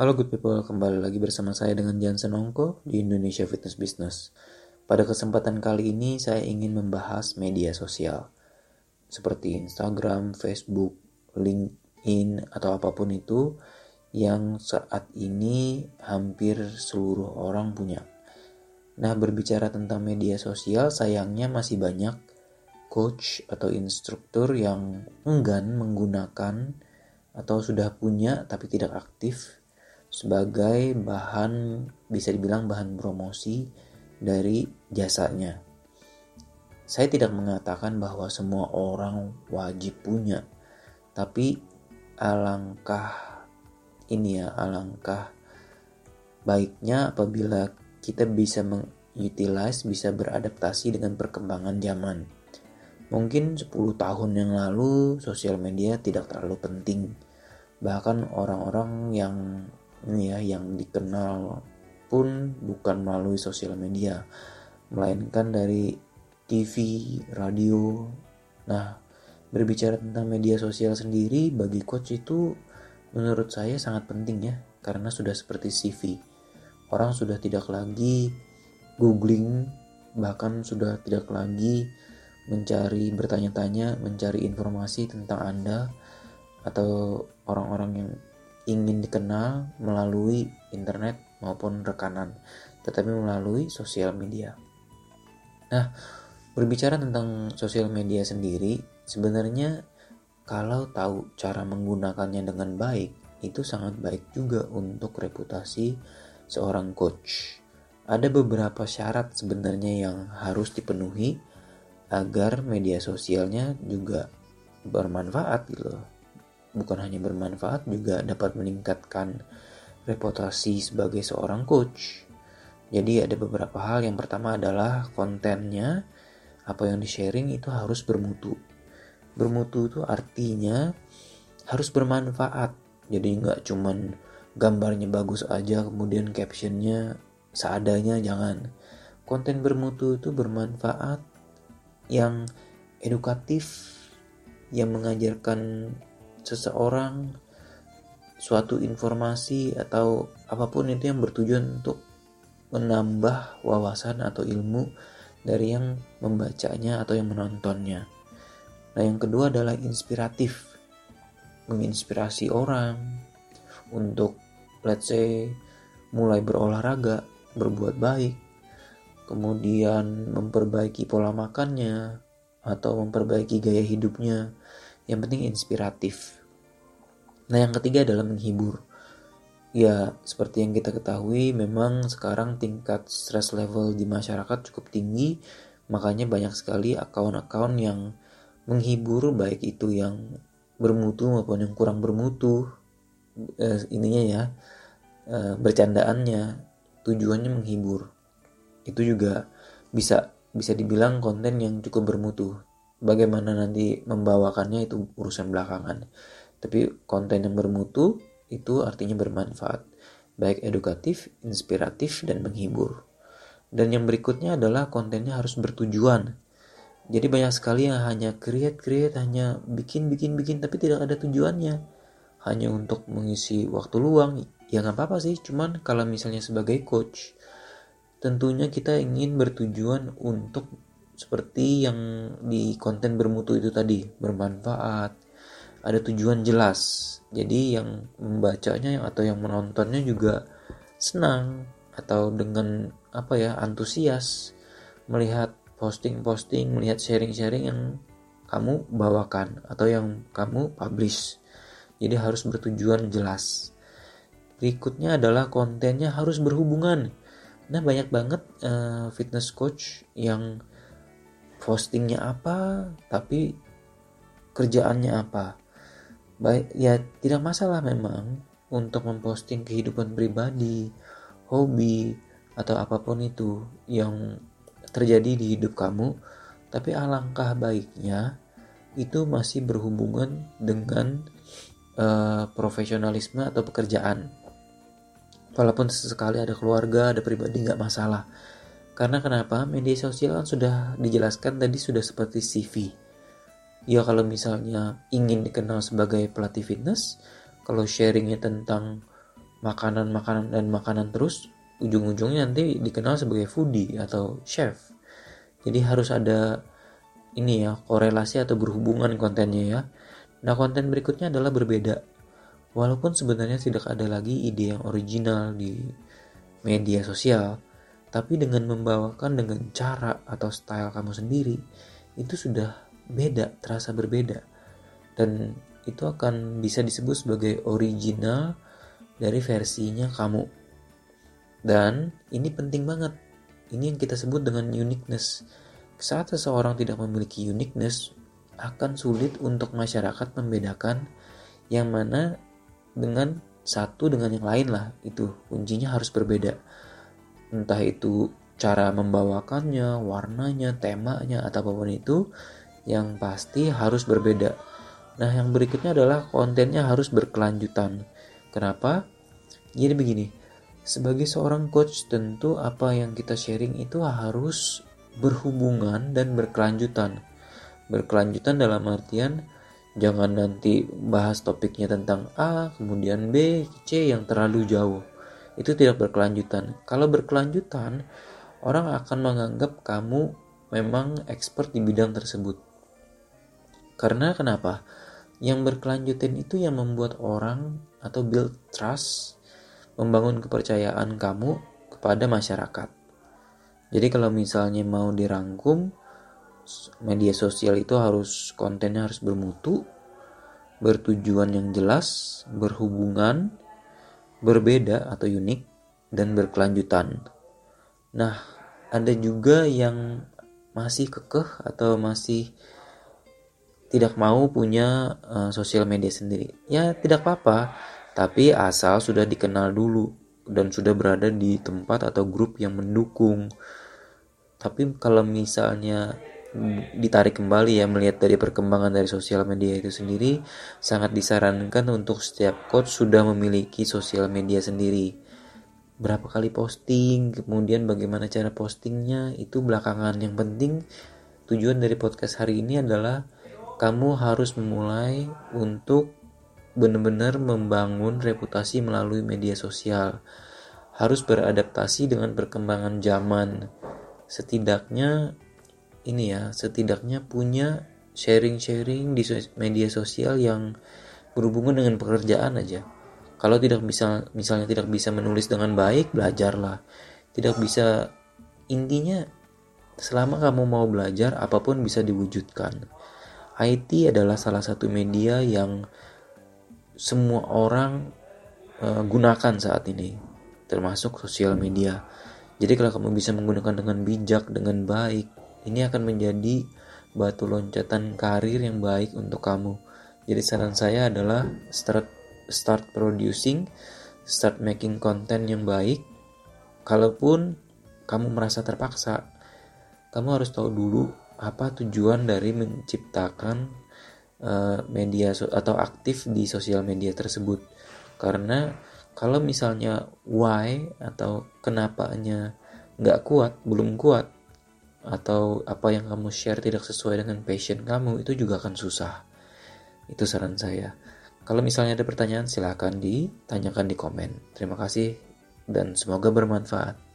Halo good people, kembali lagi bersama saya dengan Jansen Ongko di Indonesia Fitness Business. Pada kesempatan kali ini saya ingin membahas media sosial seperti Instagram, Facebook, LinkedIn atau apa pun itu yang saat ini hampir seluruh orang punya. Nah, berbicara tentang media sosial, sayangnya masih banyak coach atau instruktur yang enggan menggunakan atau sudah punya tapi tidak aktif sebagai bahan bisa dibilang bahan promosi dari jasanya. Saya tidak mengatakan bahwa semua orang wajib punya, tapi alangkah ini ya, alangkah baiknya apabila kita bisa mengutilize, bisa beradaptasi dengan perkembangan zaman. Mungkin 10 tahun yang lalu sosial media tidak terlalu penting. Bahkan orang-orang yang ini ya yang dikenal pun bukan melalui sosial media melainkan dari TV, radio. Nah, berbicara tentang media sosial sendiri bagi coach itu menurut saya sangat penting ya karena sudah seperti CV. Orang sudah tidak lagi googling bahkan sudah tidak lagi mencari bertanya-tanya, mencari informasi tentang Anda atau orang-orang yang ingin dikenal melalui internet maupun rekanan, tetapi melalui sosial media. Nah, berbicara tentang sosial media sendiri, sebenarnya kalau tahu cara menggunakannya dengan baik, itu sangat baik juga untuk reputasi seorang coach. Ada beberapa syarat sebenarnya yang harus dipenuhi agar media sosialnya juga bermanfaat gitu bukan hanya bermanfaat juga dapat meningkatkan reputasi sebagai seorang coach. Jadi ada beberapa hal. Yang pertama adalah kontennya apa yang di-sharing itu harus bermutu. Bermutu itu artinya harus bermanfaat. Jadi nggak cuman gambarnya bagus aja kemudian captionnya seadanya jangan. Konten bermutu itu bermanfaat yang edukatif yang mengajarkan seseorang suatu informasi atau apa pun itu yang bertujuan untuk menambah wawasan atau ilmu dari yang membacanya atau yang menontonnya. Nah, yang kedua adalah inspiratif. Menginspirasi orang untuk let's say mulai berolahraga, berbuat baik, kemudian memperbaiki pola makannya atau memperbaiki gaya hidupnya yang penting inspiratif. Nah, yang ketiga adalah menghibur. Ya, seperti yang kita ketahui, memang sekarang tingkat stress level di masyarakat cukup tinggi, makanya banyak sekali akun-akun yang menghibur, baik itu yang bermutu maupun yang kurang bermutu. Eh, ininya ya, eh, bercandaannya, tujuannya menghibur. Itu juga bisa bisa dibilang konten yang cukup bermutu bagaimana nanti membawakannya itu urusan belakangan. Tapi konten yang bermutu itu artinya bermanfaat. Baik edukatif, inspiratif, dan menghibur. Dan yang berikutnya adalah kontennya harus bertujuan. Jadi banyak sekali yang hanya create create hanya bikin bikin bikin tapi tidak ada tujuannya. Hanya untuk mengisi waktu luang. Ya nggak apa-apa sih cuman kalau misalnya sebagai coach tentunya kita ingin bertujuan untuk seperti yang di konten bermutu itu tadi bermanfaat. Ada tujuan jelas. Jadi yang membacanya atau yang menontonnya juga senang atau dengan apa ya antusias melihat posting-posting melihat sharing-sharing yang kamu bawakan atau yang kamu publish. Jadi harus bertujuan jelas. Berikutnya adalah kontennya harus berhubungan. Nah banyak banget uh, fitness coach yang postingnya apa tapi kerjaannya apa. Baik ya tidak masalah memang untuk memposting kehidupan pribadi hobi atau apa pun itu yang terjadi di hidup kamu tapi alangkah baiknya itu masih berhubungan dengan uh, profesionalisme atau pekerjaan. Walaupun sesekali ada keluarga ada pribadi nggak masalah karena kenapa? Media sosial kan sudah dijelaskan tadi sudah seperti CV. Ya kalau misalnya ingin dikenal sebagai pelatih fitness, kalau sharingnya tentang makanan-makanan dan makanan terus ujung-ujungnya nanti dikenal sebagai foodie atau chef jadi harus ada ini ya korelasi atau berhubungan kontennya ya nah konten berikutnya adalah berbeda walaupun sebenarnya tidak ada lagi ide yang original di media sosial tapi dengan membawakan dengan cara atau style kamu sendiri itu sudah beda terasa berbeda dan itu akan bisa disebut sebagai original dari versinya kamu. Dan ini penting banget. Ini yang kita sebut dengan uniqueness. Saat seseorang tidak memiliki uniqueness, akan sulit untuk masyarakat membedakan yang mana dengan satu dengan yang lain lah. Itu kuncinya harus berbeda. Entah itu cara membawakannya, warnanya, temanya, atau apa pun itu, yang pasti harus berbeda Nah, yang berikutnya adalah kontennya harus berkelanjutan. Kenapa? Jadi begini, sebagai seorang coach tentu apa yang kita sharing itu harus berhubungan dan berkelanjutan. Berkelanjutan dalam artian jangan nanti bahas topiknya tentang A, kemudian B, C yang terlalu jauh. Itu tidak berkelanjutan. Kalau berkelanjutan, orang akan menganggap kamu memang expert di bidang tersebut. Karena kenapa? Yang berkelanjutan itu yang membuat orang atau build trust, membangun kepercayaan kamu kepada masyarakat. Jadi kalau misalnya mau dirangkum, media sosial itu harus kontennya harus bermutu, bertujuan yang jelas, berhubungan, berbeda atau unik, dan berkelanjutan. Nah, ada juga yang masih kekeh atau masih tidak mau punya uh, sosial media sendiri. Ya tidak apa-apa, tapi asal sudah dikenal dulu dan sudah berada di tempat atau grup yang mendukung. Tapi kalau misalnya ditarik kembali ya melihat dari perkembangan dari sosial media itu sendiri sangat disarankan untuk setiap coach sudah memiliki sosial media sendiri berapa kali posting kemudian bagaimana cara postingnya itu belakangan yang penting tujuan dari podcast hari ini adalah kamu harus memulai untuk benar-benar membangun reputasi melalui media sosial. Harus beradaptasi dengan perkembangan zaman. Setidaknya ini ya, setidaknya punya sharing-sharing di media sosial yang berhubungan dengan pekerjaan aja. Kalau tidak bisa misalnya tidak bisa menulis dengan baik, belajarlah. Tidak bisa intinya selama kamu mau belajar apa pun bisa diwujudkan. IT adalah salah satu media yang semua orang uh, gunakan saat ini, termasuk sosial media. Jadi kalau kamu bisa menggunakan dengan bijak, dengan baik, ini akan menjadi batu loncatan karir yang baik untuk kamu. Jadi saran saya adalah start start producing, start making content yang baik. Kalaupun kamu merasa terpaksa, kamu harus tahu dulu apa tujuan dari menciptakan uh, media so atau aktif di sosial media tersebut karena kalau misalnya why atau kenapanya nggak kuat belum kuat atau apa yang kamu share tidak sesuai dengan passion kamu itu juga akan susah. Itu saran saya. Kalau misalnya ada pertanyaan silahkan ditanyakan di komen. Terima kasih dan semoga bermanfaat